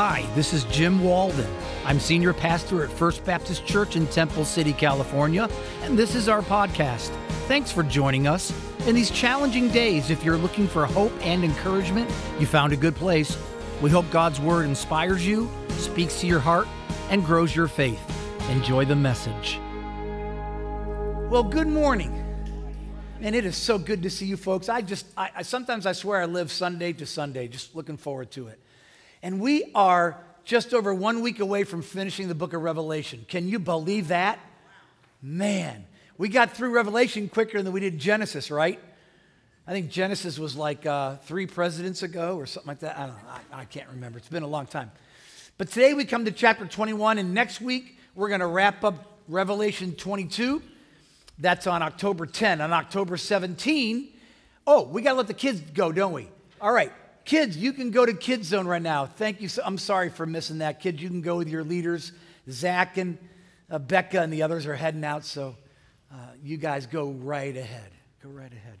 Hi, this is Jim Walden. I'm senior pastor at First Baptist Church in Temple City, California, and this is our podcast. Thanks for joining us. In these challenging days, if you're looking for hope and encouragement, you found a good place. We hope God's Word inspires you, speaks to your heart, and grows your faith. Enjoy the message. Well, good morning. And it is so good to see you folks. I just, I, I, sometimes I swear I live Sunday to Sunday, just looking forward to it. And we are just over one week away from finishing the book of Revelation. Can you believe that? Man, we got through Revelation quicker than we did Genesis, right? I think Genesis was like uh, three presidents ago or something like that. I don't know. I, I can't remember. It's been a long time. But today we come to chapter 21, and next week we're going to wrap up Revelation 22. That's on October 10. On October 17, oh, we got to let the kids go, don't we? All right. Kids, you can go to Kids Zone right now. Thank you. So, I'm sorry for missing that. Kids, you can go with your leaders. Zach and uh, Becca and the others are heading out, so uh, you guys go right ahead. Go right ahead.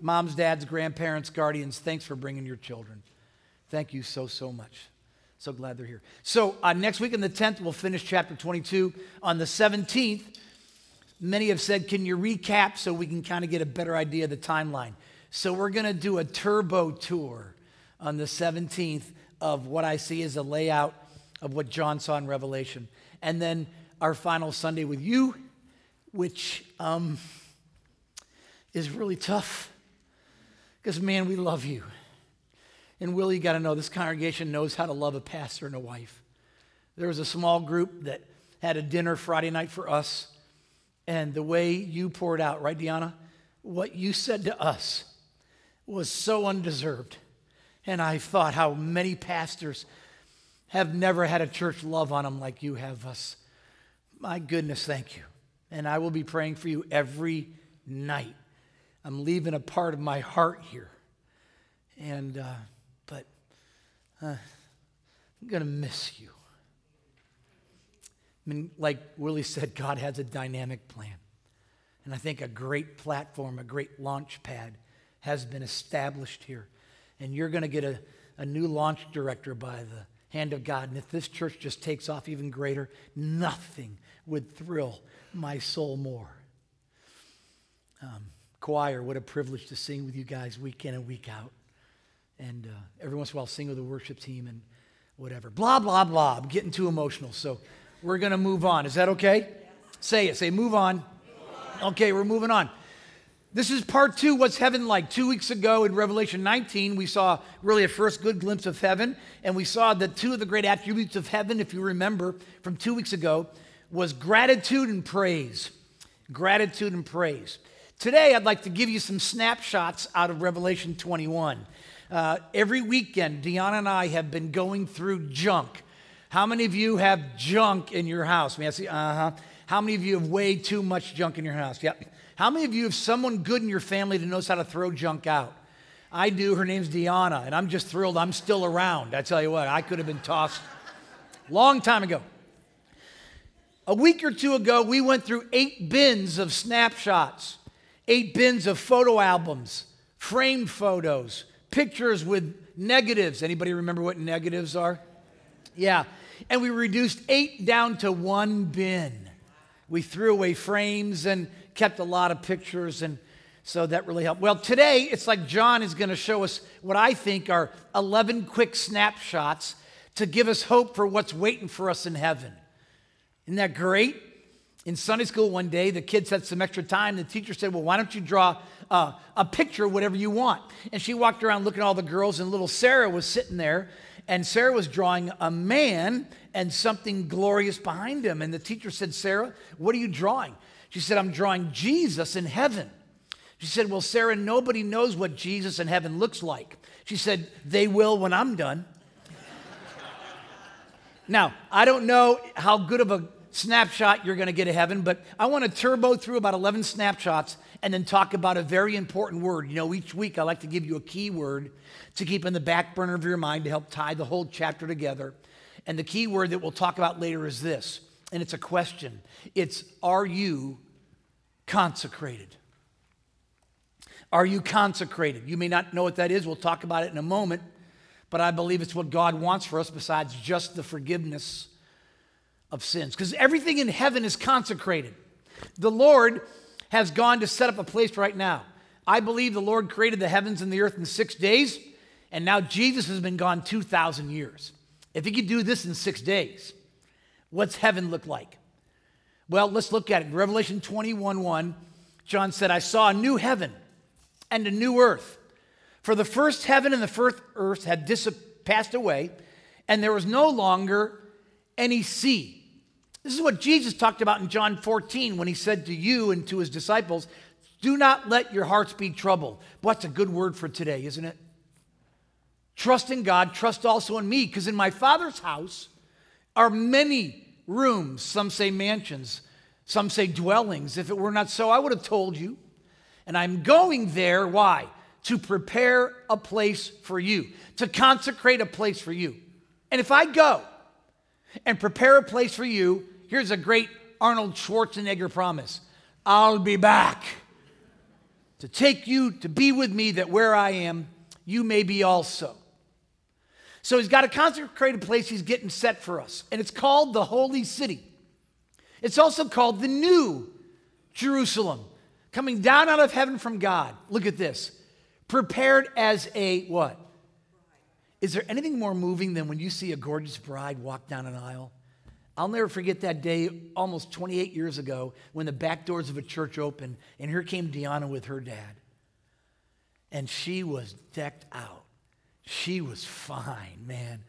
Moms, dads, grandparents, guardians, thanks for bringing your children. Thank you so, so much. So glad they're here. So, uh, next week on the 10th, we'll finish chapter 22. On the 17th, many have said, Can you recap so we can kind of get a better idea of the timeline? So, we're going to do a turbo tour on the 17th of what I see as a layout of what John saw in Revelation. And then our final Sunday with you, which um, is really tough because, man, we love you. And Willie, you got to know this congregation knows how to love a pastor and a wife. There was a small group that had a dinner Friday night for us. And the way you poured out, right, Deanna? What you said to us was so undeserved. And I thought how many pastors have never had a church love on them like you have us. My goodness, thank you. And I will be praying for you every night. I'm leaving a part of my heart here. And, uh, but uh, I'm going to miss you. I mean, like Willie said, God has a dynamic plan. And I think a great platform, a great launch pad has been established here and you're going to get a, a new launch director by the hand of God. And if this church just takes off even greater, nothing would thrill my soul more. Um, choir, what a privilege to sing with you guys week in and week out. And uh, every once in a while, sing with the worship team and whatever. Blah, blah, blah. I'm getting too emotional. So we're going to move on. Is that okay? Say it. Say, move on. move on. Okay, we're moving on. This is part two What's Heaven Like? Two weeks ago in Revelation 19, we saw really a first good glimpse of heaven, and we saw that two of the great attributes of heaven, if you remember from two weeks ago, was gratitude and praise. Gratitude and praise. Today, I'd like to give you some snapshots out of Revelation 21. Uh, every weekend, Deanna and I have been going through junk. How many of you have junk in your house? May I see? Uh huh. How many of you have way too much junk in your house? Yep. How many of you have someone good in your family that knows how to throw junk out? I do. Her name's Deanna, and I'm just thrilled I'm still around. I tell you what, I could have been tossed long time ago. A week or two ago, we went through eight bins of snapshots, eight bins of photo albums, framed photos, pictures with negatives. Anybody remember what negatives are? Yeah. And we reduced eight down to one bin. We threw away frames and kept a lot of pictures, and so that really helped. Well, today it's like John is going to show us what I think are 11 quick snapshots to give us hope for what's waiting for us in heaven. Isn't that great? In Sunday school one day, the kids had some extra time. The teacher said, Well, why don't you draw uh, a picture whatever you want? And she walked around looking at all the girls, and little Sarah was sitting there, and Sarah was drawing a man and something glorious behind him. And the teacher said, Sarah, what are you drawing? She said, I'm drawing Jesus in heaven. She said, Well, Sarah, nobody knows what Jesus in heaven looks like. She said, They will when I'm done. now, I don't know how good of a snapshot you're going to get of heaven, but I want to turbo through about 11 snapshots and then talk about a very important word. You know, each week I like to give you a key word to keep in the back burner of your mind to help tie the whole chapter together. And the key word that we'll talk about later is this and it's a question. It's Are you consecrated? Are you consecrated? You may not know what that is. We'll talk about it in a moment. but I believe it's what God wants for us besides just the forgiveness of sins. Because everything in heaven is consecrated. The Lord has gone to set up a place right now. I believe the Lord created the heavens and the earth in six days, and now Jesus has been gone 2,000 years. If he could do this in six days, what's heaven look like? Well, let's look at it. Revelation 21 1, John said, I saw a new heaven and a new earth. For the first heaven and the first earth had dis- passed away, and there was no longer any sea. This is what Jesus talked about in John 14 when he said to you and to his disciples, Do not let your hearts be troubled. What's a good word for today, isn't it? Trust in God, trust also in me, because in my Father's house are many rooms. Some say mansions, some say dwellings. If it were not so, I would have told you. And I'm going there, why? To prepare a place for you, to consecrate a place for you. And if I go and prepare a place for you, here's a great Arnold Schwarzenegger promise I'll be back to take you to be with me, that where I am, you may be also. So he's got a consecrated place he's getting set for us, and it's called the Holy City. It's also called the New Jerusalem, coming down out of heaven from God. Look at this. Prepared as a what? Is there anything more moving than when you see a gorgeous bride walk down an aisle? I'll never forget that day almost 28 years ago when the back doors of a church opened and here came Deanna with her dad. And she was decked out. She was fine, man.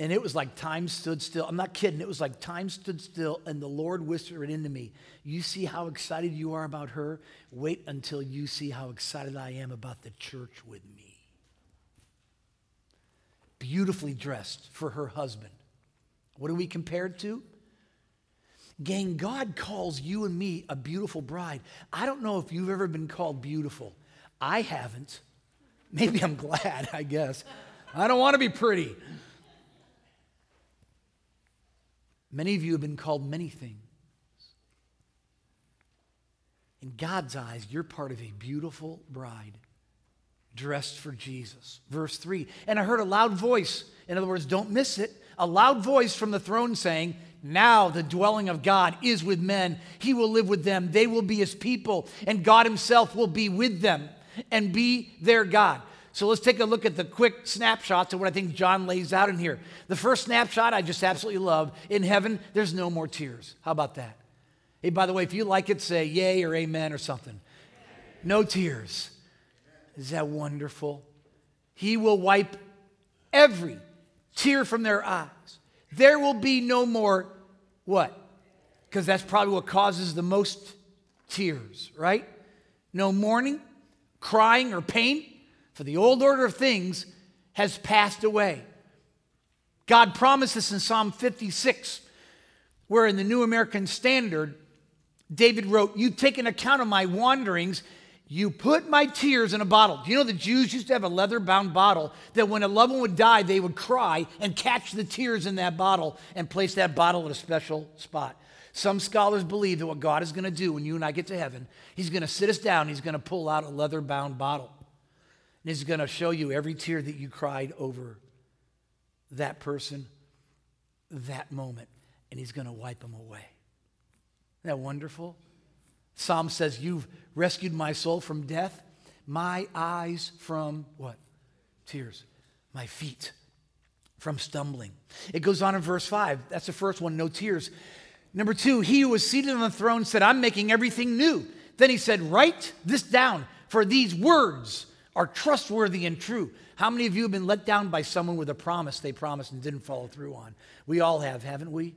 And it was like time stood still. I'm not kidding. It was like time stood still, and the Lord whispered into me, You see how excited you are about her? Wait until you see how excited I am about the church with me. Beautifully dressed for her husband. What are we compared to? Gang, God calls you and me a beautiful bride. I don't know if you've ever been called beautiful. I haven't. Maybe I'm glad, I guess. I don't want to be pretty. Many of you have been called many things. In God's eyes, you're part of a beautiful bride dressed for Jesus. Verse 3 And I heard a loud voice, in other words, don't miss it, a loud voice from the throne saying, Now the dwelling of God is with men. He will live with them. They will be his people, and God himself will be with them and be their God. So let's take a look at the quick snapshots of what I think John lays out in here. The first snapshot I just absolutely love. In heaven, there's no more tears. How about that? Hey, by the way, if you like it, say yay or amen or something. No tears. Is that wonderful? He will wipe every tear from their eyes. There will be no more what? Because that's probably what causes the most tears, right? No mourning, crying, or pain, for the old order of things has passed away. God promised this in Psalm 56, where in the New American Standard, David wrote, You've taken account of my wanderings you put my tears in a bottle. Do you know the Jews used to have a leather bound bottle that when a loved one would die, they would cry and catch the tears in that bottle and place that bottle at a special spot? Some scholars believe that what God is going to do when you and I get to heaven, He's going to sit us down, He's going to pull out a leather bound bottle. And He's going to show you every tear that you cried over that person, that moment, and He's going to wipe them away. Isn't that wonderful? Psalm says, You've rescued my soul from death, my eyes from what? Tears, my feet from stumbling. It goes on in verse 5. That's the first one, no tears. Number two, he who was seated on the throne said, I'm making everything new. Then he said, Write this down, for these words are trustworthy and true. How many of you have been let down by someone with a promise they promised and didn't follow through on? We all have, haven't we?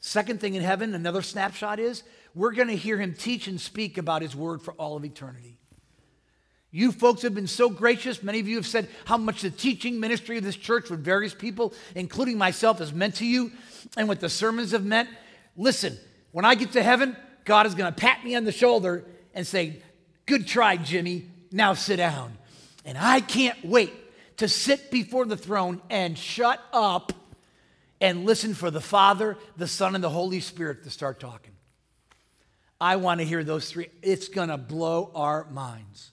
Second thing in heaven, another snapshot is we're going to hear him teach and speak about his word for all of eternity. You folks have been so gracious. Many of you have said how much the teaching ministry of this church with various people, including myself, has meant to you and what the sermons have meant. Listen, when I get to heaven, God is going to pat me on the shoulder and say, Good try, Jimmy. Now sit down. And I can't wait to sit before the throne and shut up and listen for the Father, the Son, and the Holy Spirit to start talking. I want to hear those three. It's going to blow our minds.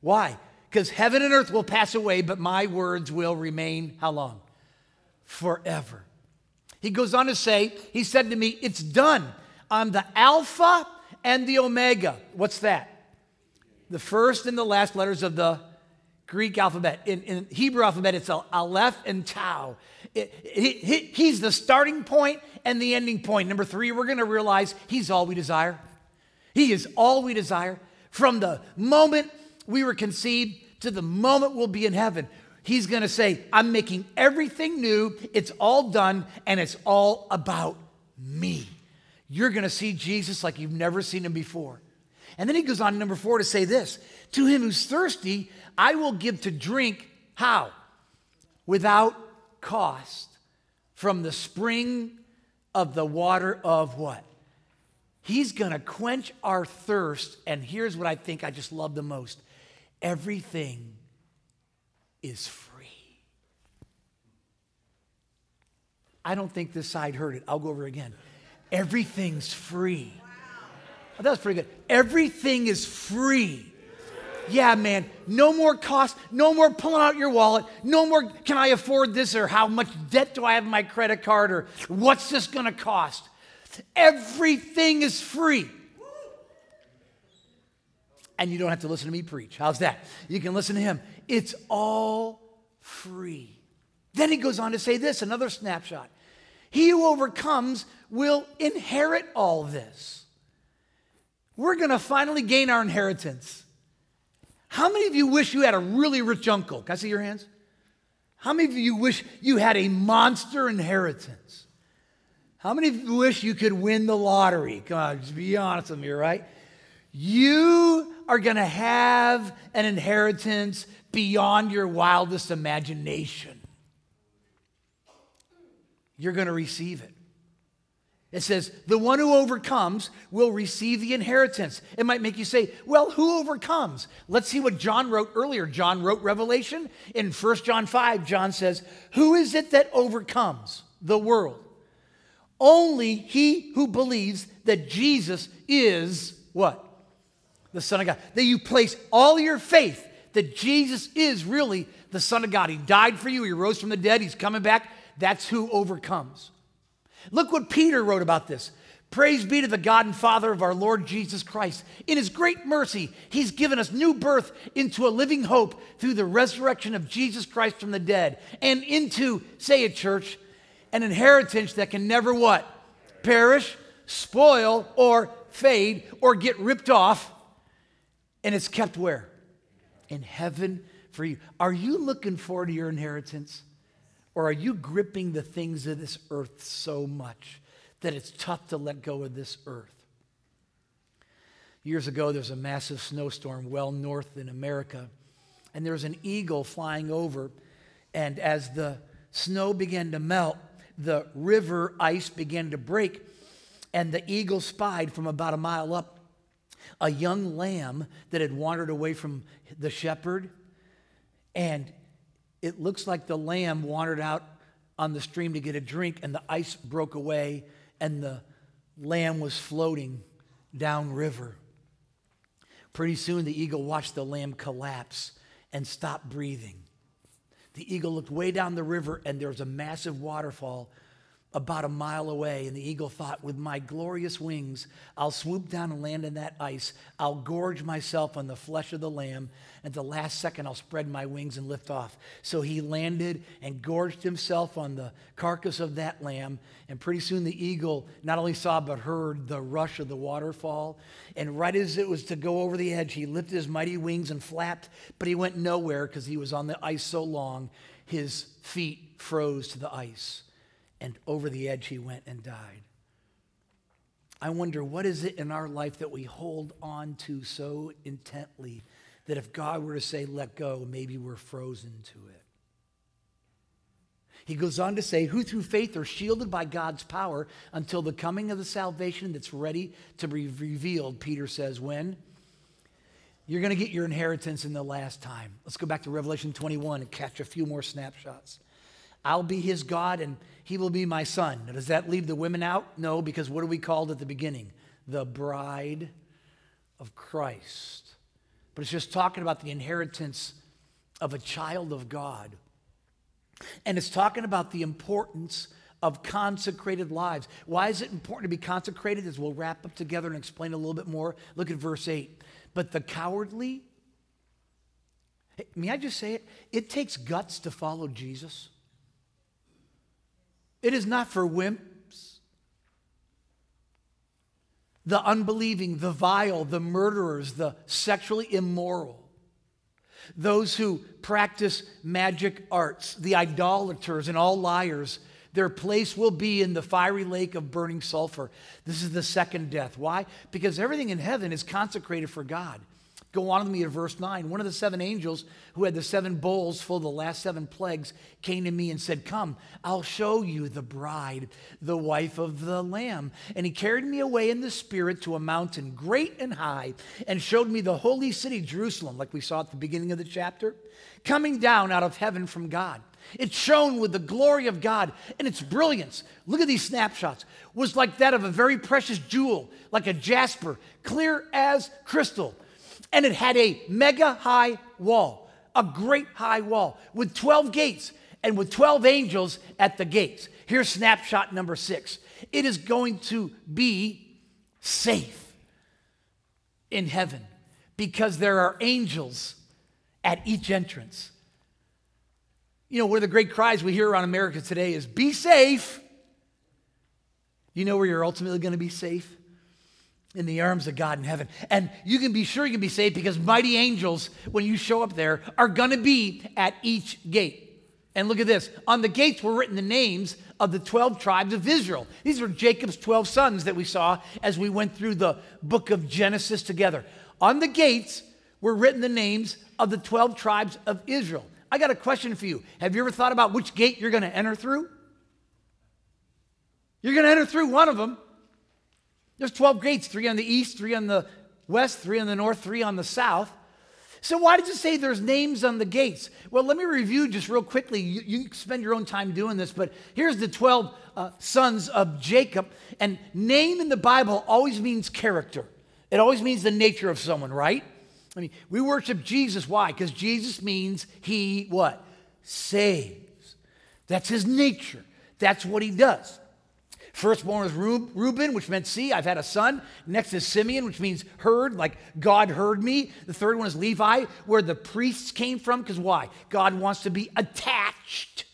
Why? Because heaven and earth will pass away, but my words will remain how long? Forever. He goes on to say, He said to me, It's done. I'm the Alpha and the Omega. What's that? The first and the last letters of the Greek alphabet. In, in Hebrew alphabet, it's Aleph and Tau. It, it, he's the starting point and the ending point. Number three, we're going to realize He's all we desire. He is all we desire. From the moment we were conceived to the moment we'll be in heaven, He's going to say, I'm making everything new. It's all done, and it's all about me. You're going to see Jesus like you've never seen him before. And then he goes on, number four, to say this To him who's thirsty, I will give to drink how? Without cost from the spring of the water of what? He's going to quench our thirst. And here's what I think I just love the most everything is free. I don't think this side heard it. I'll go over again. Everything's free. Oh, that was pretty good. Everything is free. Yeah, man. No more cost. No more pulling out your wallet. No more, can I afford this? Or how much debt do I have in my credit card? Or what's this going to cost? Everything is free. And you don't have to listen to me preach. How's that? You can listen to him. It's all free. Then he goes on to say this another snapshot. He who overcomes will inherit all this. We're going to finally gain our inheritance. How many of you wish you had a really rich uncle? Can I see your hands? How many of you wish you had a monster inheritance? How many of you wish you could win the lottery? Come on, just be honest with me, right? You are going to have an inheritance beyond your wildest imagination. You're going to receive it. It says, the one who overcomes will receive the inheritance. It might make you say, well, who overcomes? Let's see what John wrote earlier. John wrote Revelation. In 1 John 5, John says, Who is it that overcomes the world? Only he who believes that Jesus is what? The Son of God. That you place all your faith that Jesus is really the Son of God. He died for you, He rose from the dead, He's coming back. That's who overcomes. Look what Peter wrote about this. Praise be to the God and Father of our Lord Jesus Christ. In his great mercy, he's given us new birth into a living hope through the resurrection of Jesus Christ from the dead and into, say it, church, an inheritance that can never what? Perish, spoil, or fade, or get ripped off. And it's kept where? In heaven for you. Are you looking forward to your inheritance? Or are you gripping the things of this earth so much that it's tough to let go of this earth? Years ago, there was a massive snowstorm well north in America, and there was an eagle flying over. And as the snow began to melt, the river ice began to break, and the eagle spied from about a mile up a young lamb that had wandered away from the shepherd. And it looks like the lamb wandered out on the stream to get a drink, and the ice broke away, and the lamb was floating downriver. Pretty soon, the eagle watched the lamb collapse and stop breathing. The eagle looked way down the river, and there was a massive waterfall about a mile away, and the eagle thought, With my glorious wings, I'll swoop down and land in that ice. I'll gorge myself on the flesh of the lamb. At the last second, I'll spread my wings and lift off. So he landed and gorged himself on the carcass of that lamb. And pretty soon, the eagle not only saw but heard the rush of the waterfall. And right as it was to go over the edge, he lifted his mighty wings and flapped, but he went nowhere because he was on the ice so long, his feet froze to the ice and over the edge he went and died. I wonder what is it in our life that we hold on to so intently that if God were to say, let go, maybe we're frozen to it. He goes on to say, who through faith are shielded by God's power until the coming of the salvation that's ready to be revealed, Peter says, when? You're going to get your inheritance in the last time. Let's go back to Revelation 21 and catch a few more snapshots. I'll be his God and he will be my son. Now, does that leave the women out? No, because what are we called at the beginning? The bride of Christ. But it's just talking about the inheritance of a child of God. And it's talking about the importance of consecrated lives. Why is it important to be consecrated? As we'll wrap up together and explain a little bit more. Look at verse 8. But the cowardly, may I just say it? It takes guts to follow Jesus. It is not for wimps. The unbelieving, the vile, the murderers, the sexually immoral those who practice magic arts, the idolaters, and all liars, their place will be in the fiery lake of burning sulfur. This is the second death. Why? Because everything in heaven is consecrated for God. Go on with me to verse 9. One of the seven angels who had the seven bowls full of the last seven plagues came to me and said, Come, I'll show you the bride, the wife of the Lamb. And he carried me away in the Spirit to a mountain great and high and showed me the holy city, Jerusalem, like we saw at the beginning of the chapter, coming down out of heaven from God. It shone with the glory of God, and its brilliance, look at these snapshots, was like that of a very precious jewel, like a jasper, clear as crystal and it had a mega high wall, a great high wall with 12 gates and with 12 angels at the gates. Here's snapshot number six it is going to be safe in heaven because there are angels at each entrance. You know, one of the great cries we hear around America today is be safe. You know where you're ultimately going to be safe? In the arms of God in heaven. And you can be sure you can be saved because mighty angels, when you show up there, are going to be at each gate. And look at this on the gates were written the names of the 12 tribes of Israel. These are Jacob's 12 sons that we saw as we went through the book of Genesis together. On the gates were written the names of the 12 tribes of Israel. I got a question for you. Have you ever thought about which gate you're going to enter through? You're going to enter through one of them. There's 12 gates, three on the east, three on the west, three on the north, three on the south. So, why does it say there's names on the gates? Well, let me review just real quickly. You, you spend your own time doing this, but here's the 12 uh, sons of Jacob. And name in the Bible always means character, it always means the nature of someone, right? I mean, we worship Jesus. Why? Because Jesus means he what? Saves. That's his nature. That's what he does. Firstborn is Reuben, which meant see, I've had a son. Next is Simeon, which means heard, like God heard me. The third one is Levi, where the priests came from, because why? God wants to be attached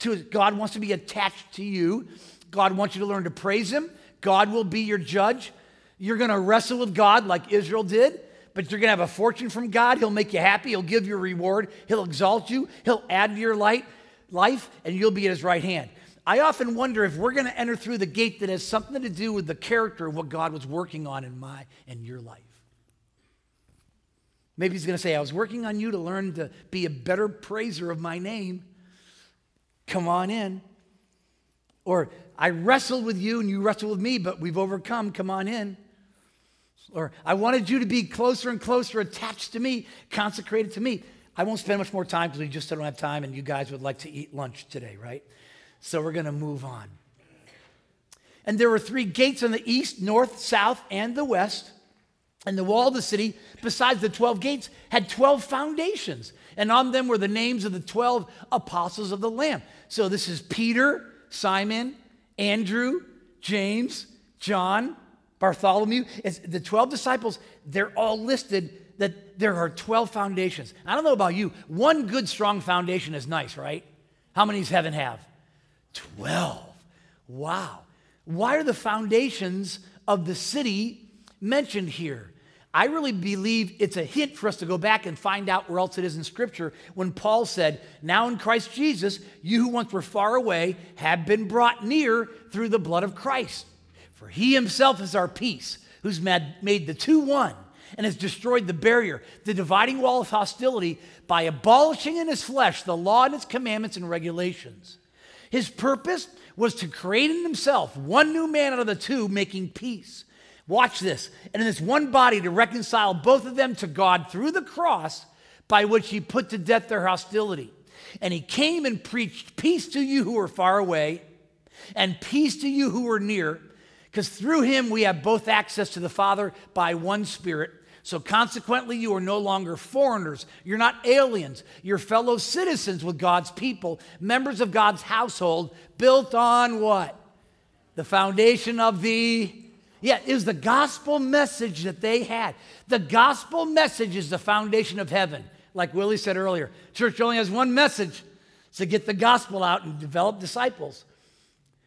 to God wants to be attached to you. God wants you to learn to praise him. God will be your judge. You're going to wrestle with God like Israel did, but you're going to have a fortune from God. He'll make you happy. He'll give you a reward. He'll exalt you. He'll add to your light, life, and you'll be at his right hand. I often wonder if we're going to enter through the gate that has something to do with the character of what God was working on in my and your life. Maybe he's going to say, I was working on you to learn to be a better praiser of my name. Come on in. Or I wrestled with you and you wrestled with me, but we've overcome. Come on in. Or I wanted you to be closer and closer attached to me, consecrated to me. I won't spend much more time because we just don't have time and you guys would like to eat lunch today, right? So we're going to move on. And there were three gates on the east, north, south, and the west. And the wall of the city, besides the 12 gates, had 12 foundations. And on them were the names of the 12 apostles of the Lamb. So this is Peter, Simon, Andrew, James, John, Bartholomew. It's the 12 disciples, they're all listed that there are 12 foundations. I don't know about you. One good, strong foundation is nice, right? How many does heaven have? 12. Wow. Why are the foundations of the city mentioned here? I really believe it's a hint for us to go back and find out where else it is in Scripture when Paul said, Now in Christ Jesus, you who once were far away have been brought near through the blood of Christ. For he himself is our peace, who's made the two one and has destroyed the barrier, the dividing wall of hostility, by abolishing in his flesh the law and its commandments and regulations. His purpose was to create in himself one new man out of the two, making peace. Watch this. And in this one body to reconcile both of them to God through the cross, by which he put to death their hostility. And he came and preached peace to you who are far away, and peace to you who are near, because through him we have both access to the Father by one Spirit. So, consequently, you are no longer foreigners. You're not aliens. You're fellow citizens with God's people, members of God's household, built on what? The foundation of the. Yeah, is the gospel message that they had. The gospel message is the foundation of heaven. Like Willie said earlier, church only has one message to get the gospel out and develop disciples.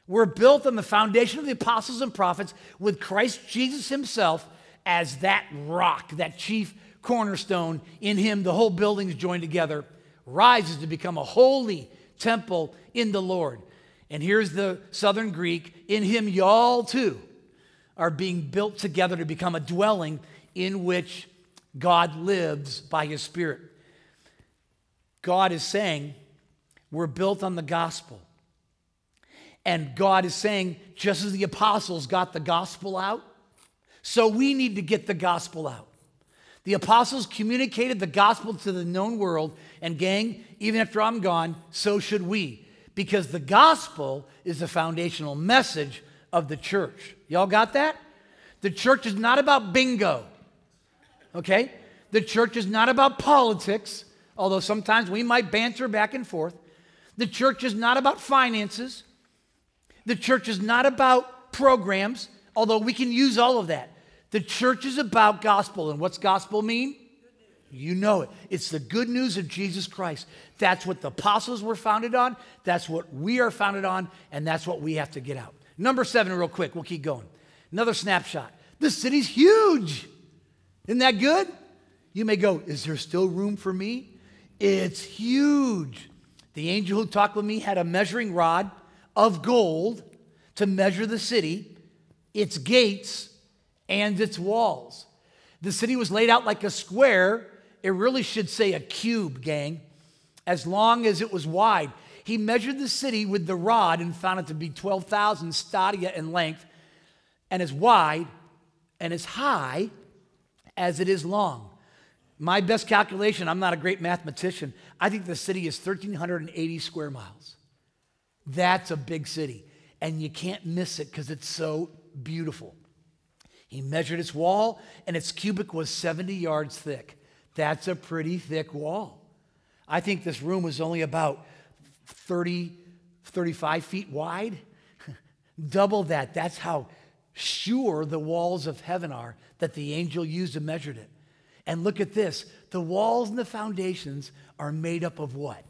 We're built on the foundation of the apostles and prophets with Christ Jesus himself as that rock, that chief cornerstone. In him, the whole building is joined together, rises to become a holy temple in the Lord. And here's the Southern Greek in him, y'all too are being built together to become a dwelling in which God lives by his Spirit. God is saying, we're built on the gospel. And God is saying, just as the apostles got the gospel out, so we need to get the gospel out. The apostles communicated the gospel to the known world, and gang, even after I'm gone, so should we, because the gospel is the foundational message of the church. Y'all got that? The church is not about bingo, okay? The church is not about politics, although sometimes we might banter back and forth. The church is not about finances. The church is not about programs, although we can use all of that. The church is about gospel. And what's gospel mean? You know it. It's the good news of Jesus Christ. That's what the apostles were founded on. That's what we are founded on. And that's what we have to get out. Number seven, real quick. We'll keep going. Another snapshot. The city's huge. Isn't that good? You may go, Is there still room for me? It's huge. The angel who talked with me had a measuring rod of gold to measure the city, its gates, and its walls. The city was laid out like a square. It really should say a cube, gang, as long as it was wide. He measured the city with the rod and found it to be 12,000 stadia in length and as wide and as high as it is long. My best calculation, I'm not a great mathematician, I think the city is 1,380 square miles. That's a big city. And you can't miss it because it's so beautiful. He measured its wall, and its cubic was 70 yards thick. That's a pretty thick wall. I think this room was only about 30, 35 feet wide. Double that. That's how sure the walls of heaven are that the angel used and measured it. And look at this the walls and the foundations are made up of what?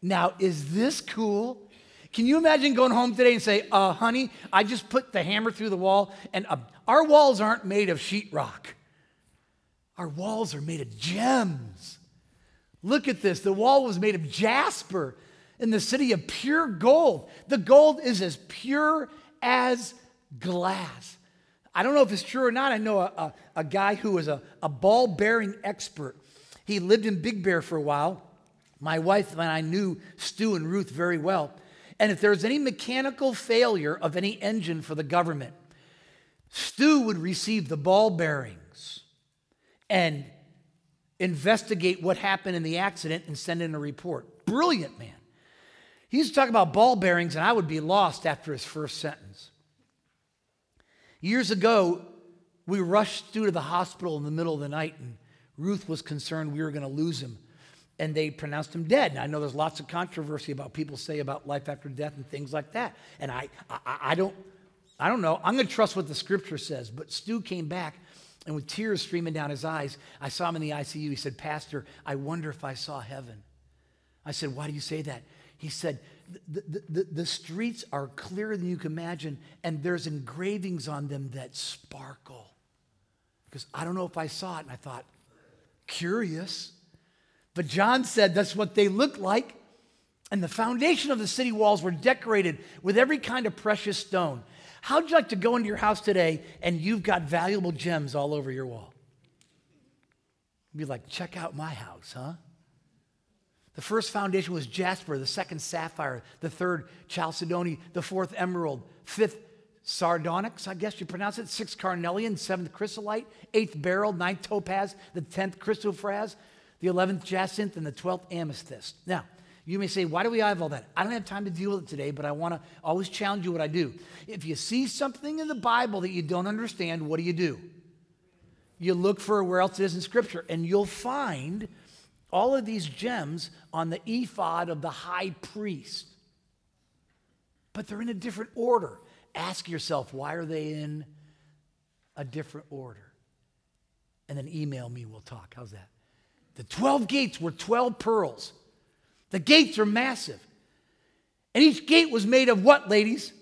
Now, is this cool? Can you imagine going home today and say, uh, honey, I just put the hammer through the wall, and uh, our walls aren't made of sheetrock. Our walls are made of gems. Look at this. The wall was made of jasper in the city of pure gold. The gold is as pure as glass. I don't know if it's true or not. I know a, a, a guy who was a, a ball bearing expert. He lived in Big Bear for a while. My wife and I knew Stu and Ruth very well. And if there was any mechanical failure of any engine for the government, Stu would receive the ball bearings and investigate what happened in the accident and send in a report. Brilliant man. He used to talk about ball bearings, and I would be lost after his first sentence. Years ago, we rushed Stu to the hospital in the middle of the night, and Ruth was concerned we were going to lose him and they pronounced him dead. And I know there's lots of controversy about people say about life after death and things like that. And I, I, I don't, I don't know. I'm going to trust what the scripture says. But Stu came back, and with tears streaming down his eyes, I saw him in the ICU. He said, Pastor, I wonder if I saw heaven. I said, Why do you say that? He said, the, the, the, the streets are clearer than you can imagine, and there's engravings on them that sparkle. Because I don't know if I saw it. And I thought, curious. But John said that's what they looked like. And the foundation of the city walls were decorated with every kind of precious stone. How'd you like to go into your house today and you've got valuable gems all over your wall? Be like, check out my house, huh? The first foundation was jasper, the second sapphire, the third chalcedony, the fourth emerald, fifth sardonyx, I guess you pronounce it, sixth carnelian, seventh chrysolite, eighth beryl, ninth topaz, the tenth chrysoprase, the 11th jacinth, and the 12th amethyst. Now, you may say, why do we have all that? I don't have time to deal with it today, but I want to always challenge you what I do. If you see something in the Bible that you don't understand, what do you do? you look for where else it is in Scripture, and you'll find all of these gems on the ephod of the high priest. But they're in a different order. Ask yourself, why are they in a different order? And then email me, we'll talk. How's that? The 12 gates were 12 pearls. The gates are massive. And each gate was made of what, ladies?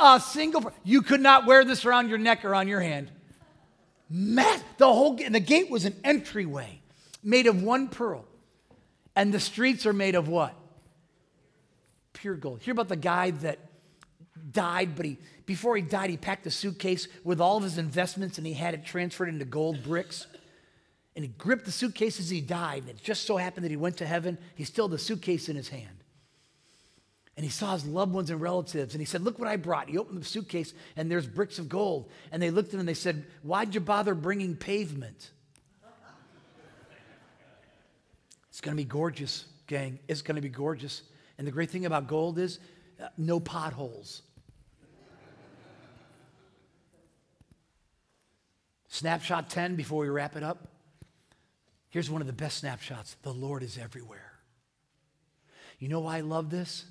A single. You could not wear this around your neck or on your hand. The whole the gate was an entryway made of one pearl. And the streets are made of what? Pure gold. Hear about the guy that died, but he before he died, he packed a suitcase with all of his investments and he had it transferred into gold bricks. And he gripped the suitcase as he died. And it just so happened that he went to heaven. He still had the suitcase in his hand. And he saw his loved ones and relatives. And he said, Look what I brought. He opened the suitcase and there's bricks of gold. And they looked at him and they said, Why'd you bother bringing pavement? It's going to be gorgeous, gang. It's going to be gorgeous. And the great thing about gold is uh, no potholes. Snapshot 10 before we wrap it up. Here's one of the best snapshots the Lord is everywhere. You know why I love this?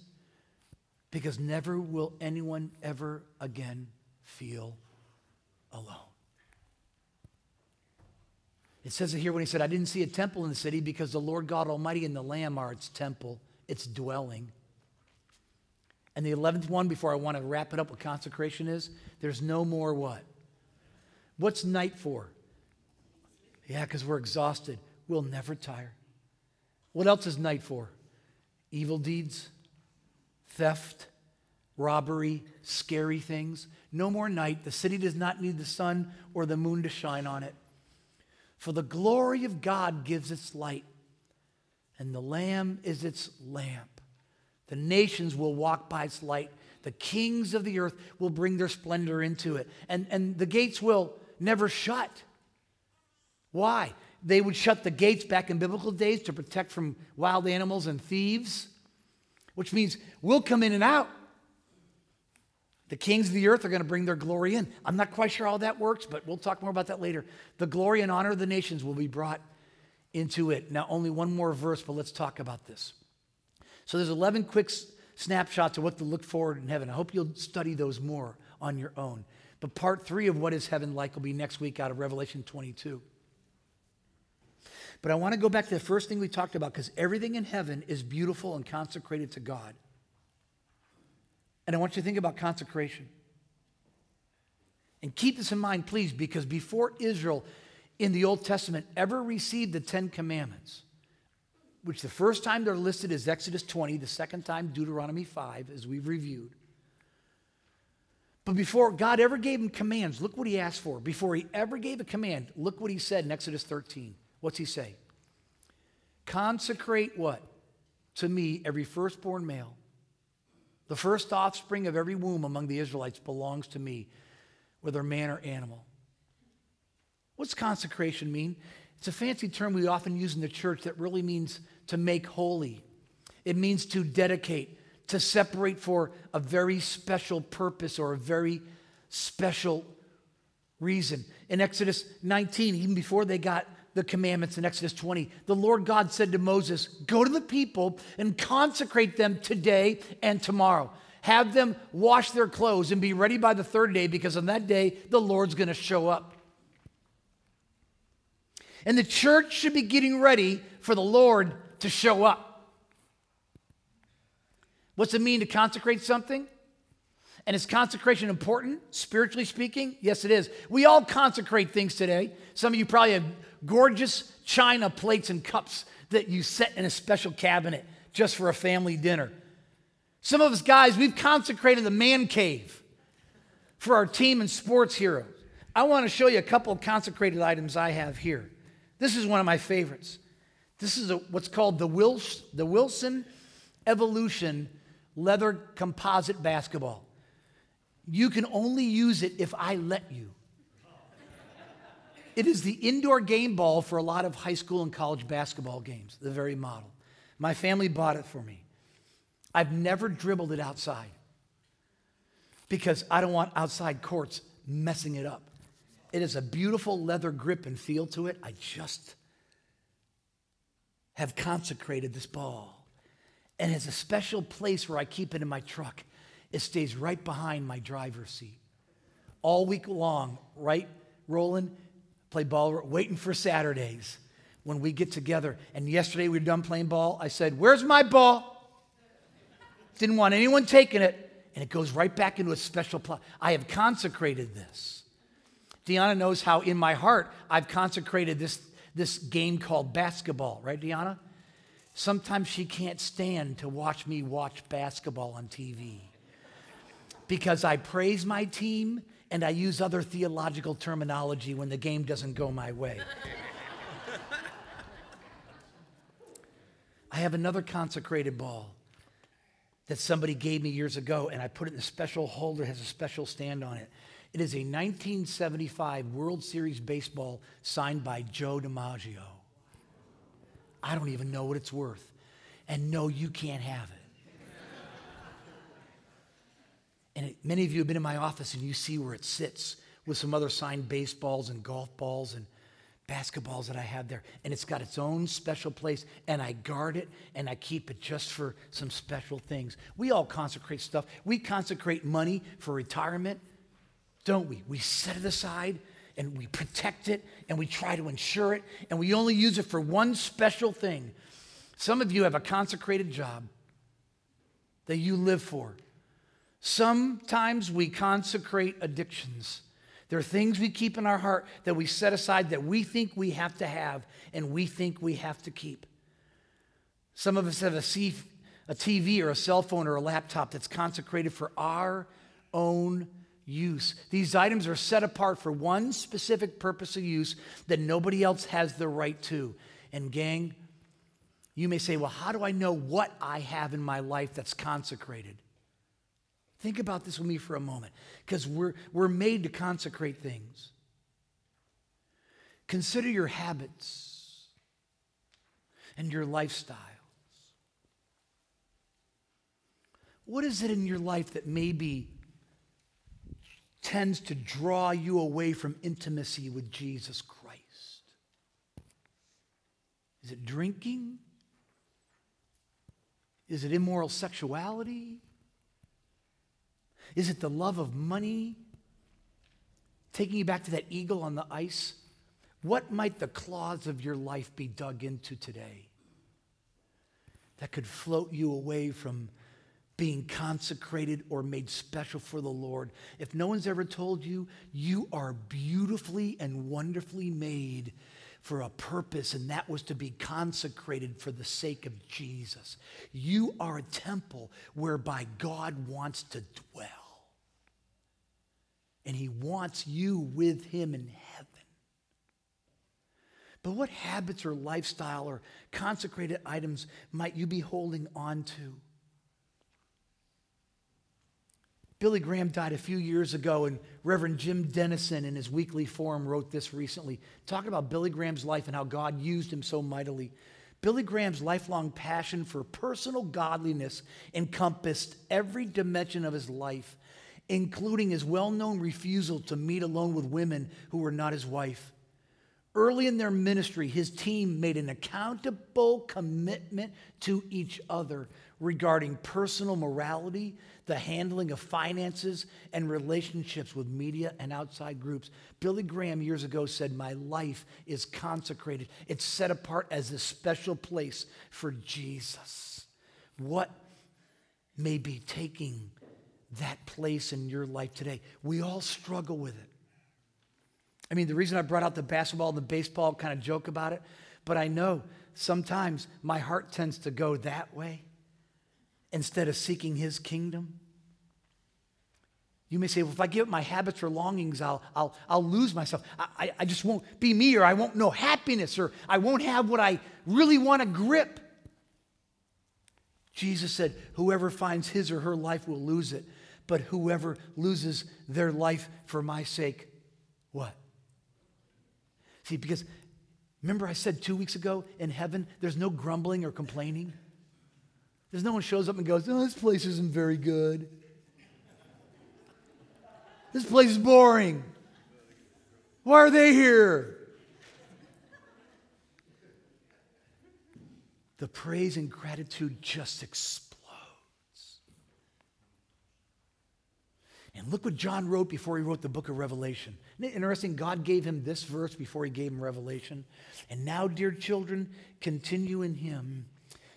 Because never will anyone ever again feel alone. It says it here when he said, I didn't see a temple in the city because the Lord God Almighty and the Lamb are its temple, its dwelling. And the 11th one, before I want to wrap it up with consecration, is there's no more what? What's night for? Yeah, because we're exhausted. We'll never tire. What else is night for? Evil deeds, theft, robbery, scary things. No more night. The city does not need the sun or the moon to shine on it. For the glory of God gives its light, and the Lamb is its lamp. The nations will walk by its light. The kings of the earth will bring their splendor into it. And, and the gates will never shut. Why? They would shut the gates back in biblical days to protect from wild animals and thieves, which means we'll come in and out. The kings of the earth are going to bring their glory in. I'm not quite sure how that works, but we'll talk more about that later. The glory and honor of the nations will be brought into it. Now, only one more verse, but let's talk about this. So there's 11 quick snapshots of what to look forward in heaven. I hope you'll study those more on your own. But part three of what is heaven like will be next week out of Revelation 22. But I want to go back to the first thing we talked about because everything in heaven is beautiful and consecrated to God. And I want you to think about consecration. And keep this in mind, please, because before Israel in the Old Testament ever received the Ten Commandments, which the first time they're listed is Exodus 20, the second time Deuteronomy 5, as we've reviewed. But before God ever gave him commands, look what he asked for. Before he ever gave a command, look what he said in Exodus 13. What's he say? Consecrate what? To me, every firstborn male the first offspring of every womb among the Israelites belongs to me, whether man or animal. What's consecration mean? It's a fancy term we often use in the church that really means to make holy. It means to dedicate, to separate for a very special purpose or a very special reason. In Exodus 19, even before they got the commandments in Exodus 20, the Lord God said to Moses, Go to the people and consecrate them today and tomorrow. Have them wash their clothes and be ready by the third day because on that day the Lord's going to show up. And the church should be getting ready for the Lord to show up. What's it mean to consecrate something? And is consecration important, spiritually speaking? Yes, it is. We all consecrate things today. Some of you probably have gorgeous china plates and cups that you set in a special cabinet just for a family dinner. Some of us guys, we've consecrated the man cave for our team and sports heroes. I want to show you a couple of consecrated items I have here. This is one of my favorites. This is a, what's called the, Wils, the Wilson Evolution leather composite basketball. You can only use it if I let you. It is the indoor game ball for a lot of high school and college basketball games, the very model. My family bought it for me. I've never dribbled it outside because I don't want outside courts messing it up. It has a beautiful leather grip and feel to it. I just have consecrated this ball. And it's a special place where I keep it in my truck. It stays right behind my driver's seat. All week long, right, Roland? Play ball, waiting for Saturdays when we get together. And yesterday we were done playing ball. I said, Where's my ball? Didn't want anyone taking it. And it goes right back into a special plot. I have consecrated this. Deanna knows how in my heart I've consecrated this, this game called basketball, right, Deanna? Sometimes she can't stand to watch me watch basketball on TV because I praise my team and I use other theological terminology when the game doesn't go my way. I have another consecrated ball that somebody gave me years ago, and I put it in a special holder, has a special stand on it. It is a 1975 World Series baseball signed by Joe DiMaggio. I don't even know what it's worth. And no, you can't have it. And it, many of you have been in my office and you see where it sits with some other signed baseballs and golf balls and basketballs that I have there. And it's got its own special place. And I guard it and I keep it just for some special things. We all consecrate stuff. We consecrate money for retirement, don't we? We set it aside and we protect it and we try to insure it and we only use it for one special thing. Some of you have a consecrated job that you live for. Sometimes we consecrate addictions. There are things we keep in our heart that we set aside that we think we have to have and we think we have to keep. Some of us have a, TV or a cell phone or a laptop that's consecrated for our own use. These items are set apart for one specific purpose of use that nobody else has the right to. And, gang, you may say, well, how do I know what I have in my life that's consecrated? Think about this with me for a moment, because we're, we're made to consecrate things. Consider your habits and your lifestyles. What is it in your life that maybe tends to draw you away from intimacy with Jesus Christ? Is it drinking? Is it immoral sexuality? Is it the love of money? Taking you back to that eagle on the ice? What might the claws of your life be dug into today that could float you away from being consecrated or made special for the Lord? If no one's ever told you, you are beautifully and wonderfully made for a purpose, and that was to be consecrated for the sake of Jesus. You are a temple whereby God wants to dwell and he wants you with him in heaven. But what habits or lifestyle or consecrated items might you be holding on to? Billy Graham died a few years ago, and Reverend Jim Denison in his weekly forum wrote this recently, talking about Billy Graham's life and how God used him so mightily. Billy Graham's lifelong passion for personal godliness encompassed every dimension of his life including his well known refusal to meet alone with women who were not his wife. Early in their ministry, his team made an accountable commitment to each other regarding personal morality, the handling of finances, and relationships with media and outside groups. Billy Graham years ago said, My life is consecrated, it's set apart as a special place for Jesus. What may be taking that place in your life today. We all struggle with it. I mean, the reason I brought out the basketball and the baseball kind of joke about it, but I know sometimes my heart tends to go that way instead of seeking his kingdom. You may say, well, if I give up my habits or longings, I'll, I'll, I'll lose myself. I, I, I just won't be me, or I won't know happiness, or I won't have what I really want to grip. Jesus said, Whoever finds his or her life will lose it, but whoever loses their life for my sake, what? See, because remember I said two weeks ago in heaven, there's no grumbling or complaining. There's no one shows up and goes, oh, this place isn't very good. This place is boring. Why are they here? The praise and gratitude just explodes. And look what John wrote before he wrote the book of Revelation. Isn't it interesting? God gave him this verse before he gave him Revelation. And now, dear children, continue in him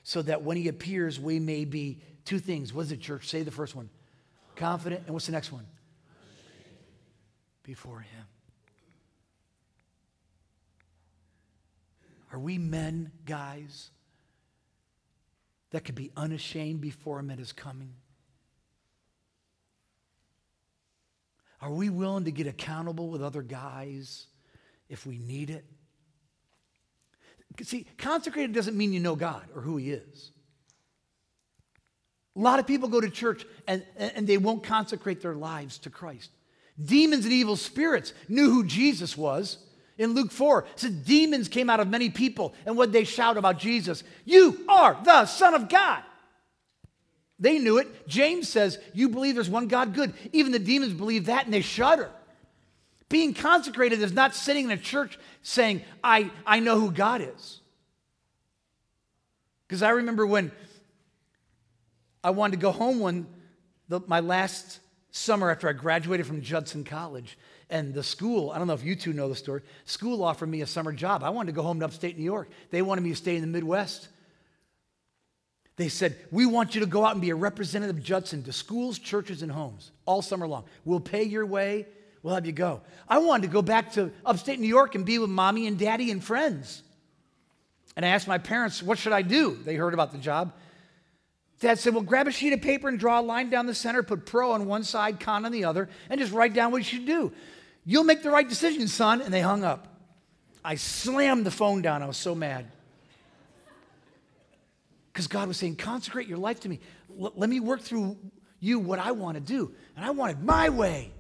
so that when he appears, we may be two things. What is it, church? Say the first one confident. And what's the next one? Before him. Are we men, guys, that could be unashamed before him at his coming? Are we willing to get accountable with other guys if we need it? See, consecrated doesn't mean you know God or who He is. A lot of people go to church and, and they won't consecrate their lives to Christ. Demons and evil spirits knew who Jesus was. In Luke 4, it demons came out of many people, and what they shout about Jesus? You are the Son of God. They knew it. James says, You believe there's one God good. Even the demons believe that and they shudder. Being consecrated is not sitting in a church saying, I, I know who God is. Because I remember when I wanted to go home when the, my last summer after I graduated from Judson College, and the school, I don't know if you two know the story, school offered me a summer job. I wanted to go home to upstate New York. They wanted me to stay in the Midwest. They said, We want you to go out and be a representative of Judson to schools, churches, and homes all summer long. We'll pay your way, we'll have you go. I wanted to go back to upstate New York and be with mommy and daddy and friends. And I asked my parents, What should I do? They heard about the job. Dad said, Well, grab a sheet of paper and draw a line down the center, put pro on one side, con on the other, and just write down what you should do. You'll make the right decision, son. And they hung up. I slammed the phone down. I was so mad. Because God was saying, consecrate your life to me. L- let me work through you what I want to do. And I wanted my way.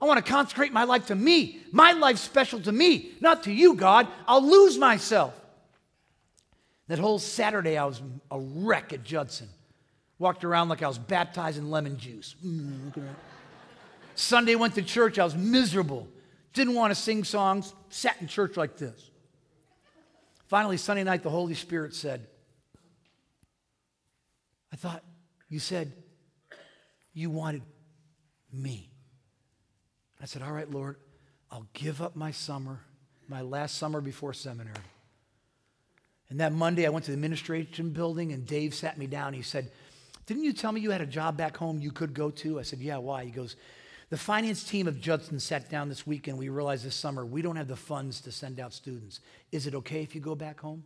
I want to consecrate my life to me. My life's special to me, not to you, God. I'll lose myself. That whole Saturday, I was a wreck at Judson. Walked around like I was baptized in lemon juice. Mm, Sunday, went to church. I was miserable. Didn't want to sing songs. Sat in church like this. Finally, Sunday night, the Holy Spirit said, I thought you said you wanted me. I said, All right, Lord, I'll give up my summer, my last summer before seminary. And that Monday, I went to the administration building, and Dave sat me down. He said, Didn't you tell me you had a job back home you could go to? I said, Yeah, why? He goes, The finance team of Judson sat down this weekend. We realized this summer we don't have the funds to send out students. Is it okay if you go back home?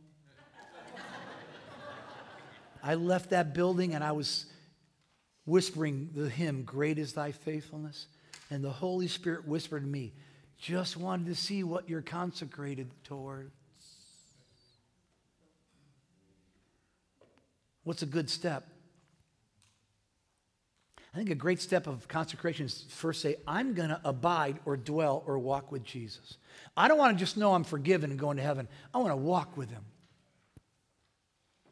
I left that building and I was whispering the hymn, Great is Thy Faithfulness. And the Holy Spirit whispered to me, Just wanted to see what you're consecrated towards. What's a good step? I think a great step of consecration is first say, I'm going to abide or dwell or walk with Jesus. I don't want to just know I'm forgiven and going to heaven. I want to walk with him.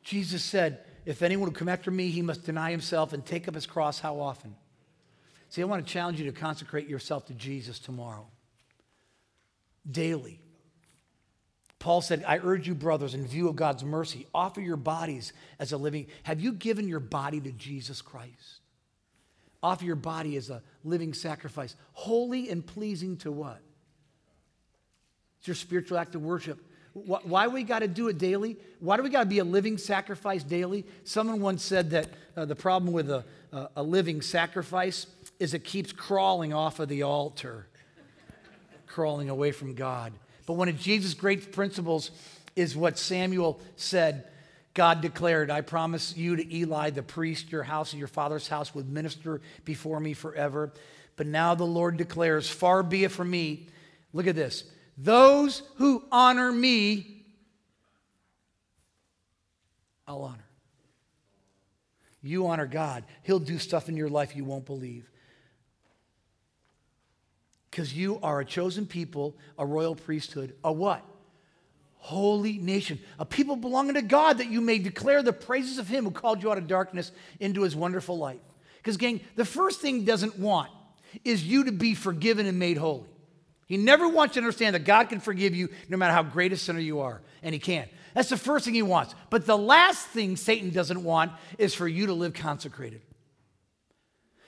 Jesus said, if anyone would come after me, he must deny himself and take up his cross how often? See, I want to challenge you to consecrate yourself to Jesus tomorrow, daily. Paul said, I urge you, brothers, in view of God's mercy, offer your bodies as a living. Have you given your body to Jesus Christ? Offer your body as a living sacrifice, holy and pleasing to what? It's your spiritual act of worship. Why we got to do it daily? Why do we got to be a living sacrifice daily? Someone once said that uh, the problem with a, uh, a living sacrifice is it keeps crawling off of the altar, crawling away from God. But one of Jesus' great principles is what Samuel said. God declared, I promise you to Eli, the priest, your house and your father's house would minister before me forever. But now the Lord declares, Far be it from me. Look at this those who honor me, I'll honor. You honor God, He'll do stuff in your life you won't believe. Because you are a chosen people, a royal priesthood, a what? Holy nation, a people belonging to God that you may declare the praises of Him who called you out of darkness into His wonderful light. Because, gang, the first thing He doesn't want is you to be forgiven and made holy. He never wants you to understand that God can forgive you no matter how great a sinner you are, and He can. That's the first thing He wants. But the last thing Satan doesn't want is for you to live consecrated.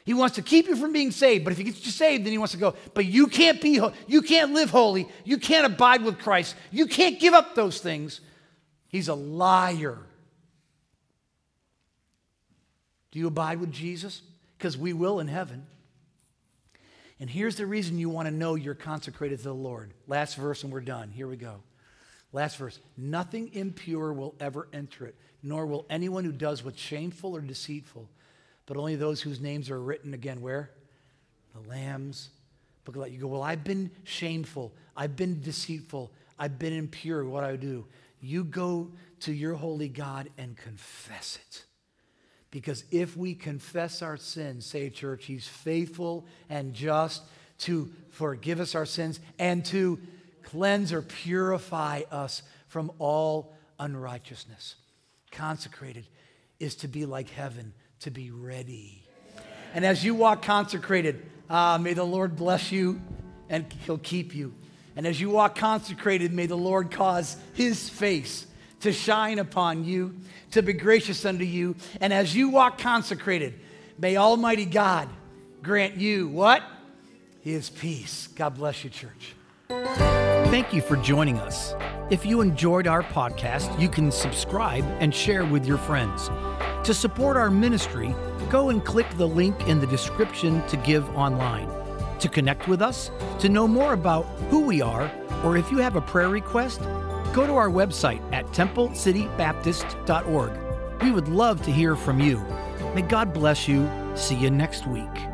He wants to keep you from being saved, but if he gets you saved, then he wants to go, but you can't be you can't live holy, you can't abide with Christ, you can't give up those things. He's a liar. Do you abide with Jesus? Because we will in heaven. And here's the reason you want to know you're consecrated to the Lord. Last verse, and we're done. Here we go. Last verse. Nothing impure will ever enter it, nor will anyone who does what's shameful or deceitful, but only those whose names are written again where? The Lamb's book of life. You go, Well, I've been shameful, I've been deceitful, I've been impure. What do I do? You go to your holy God and confess it. Because if we confess our sins, say, church, He's faithful and just to forgive us our sins and to cleanse or purify us from all unrighteousness. Consecrated is to be like heaven, to be ready. And as you walk consecrated, uh, may the Lord bless you and He'll keep you. And as you walk consecrated, may the Lord cause His face to shine upon you, to be gracious unto you. And as you walk consecrated, may Almighty God grant you what? His peace. God bless you, church. Thank you for joining us. If you enjoyed our podcast, you can subscribe and share with your friends. To support our ministry, go and click the link in the description to give online. To connect with us, to know more about who we are, or if you have a prayer request, go to our website at templecitybaptist.org. We would love to hear from you. May God bless you. See you next week.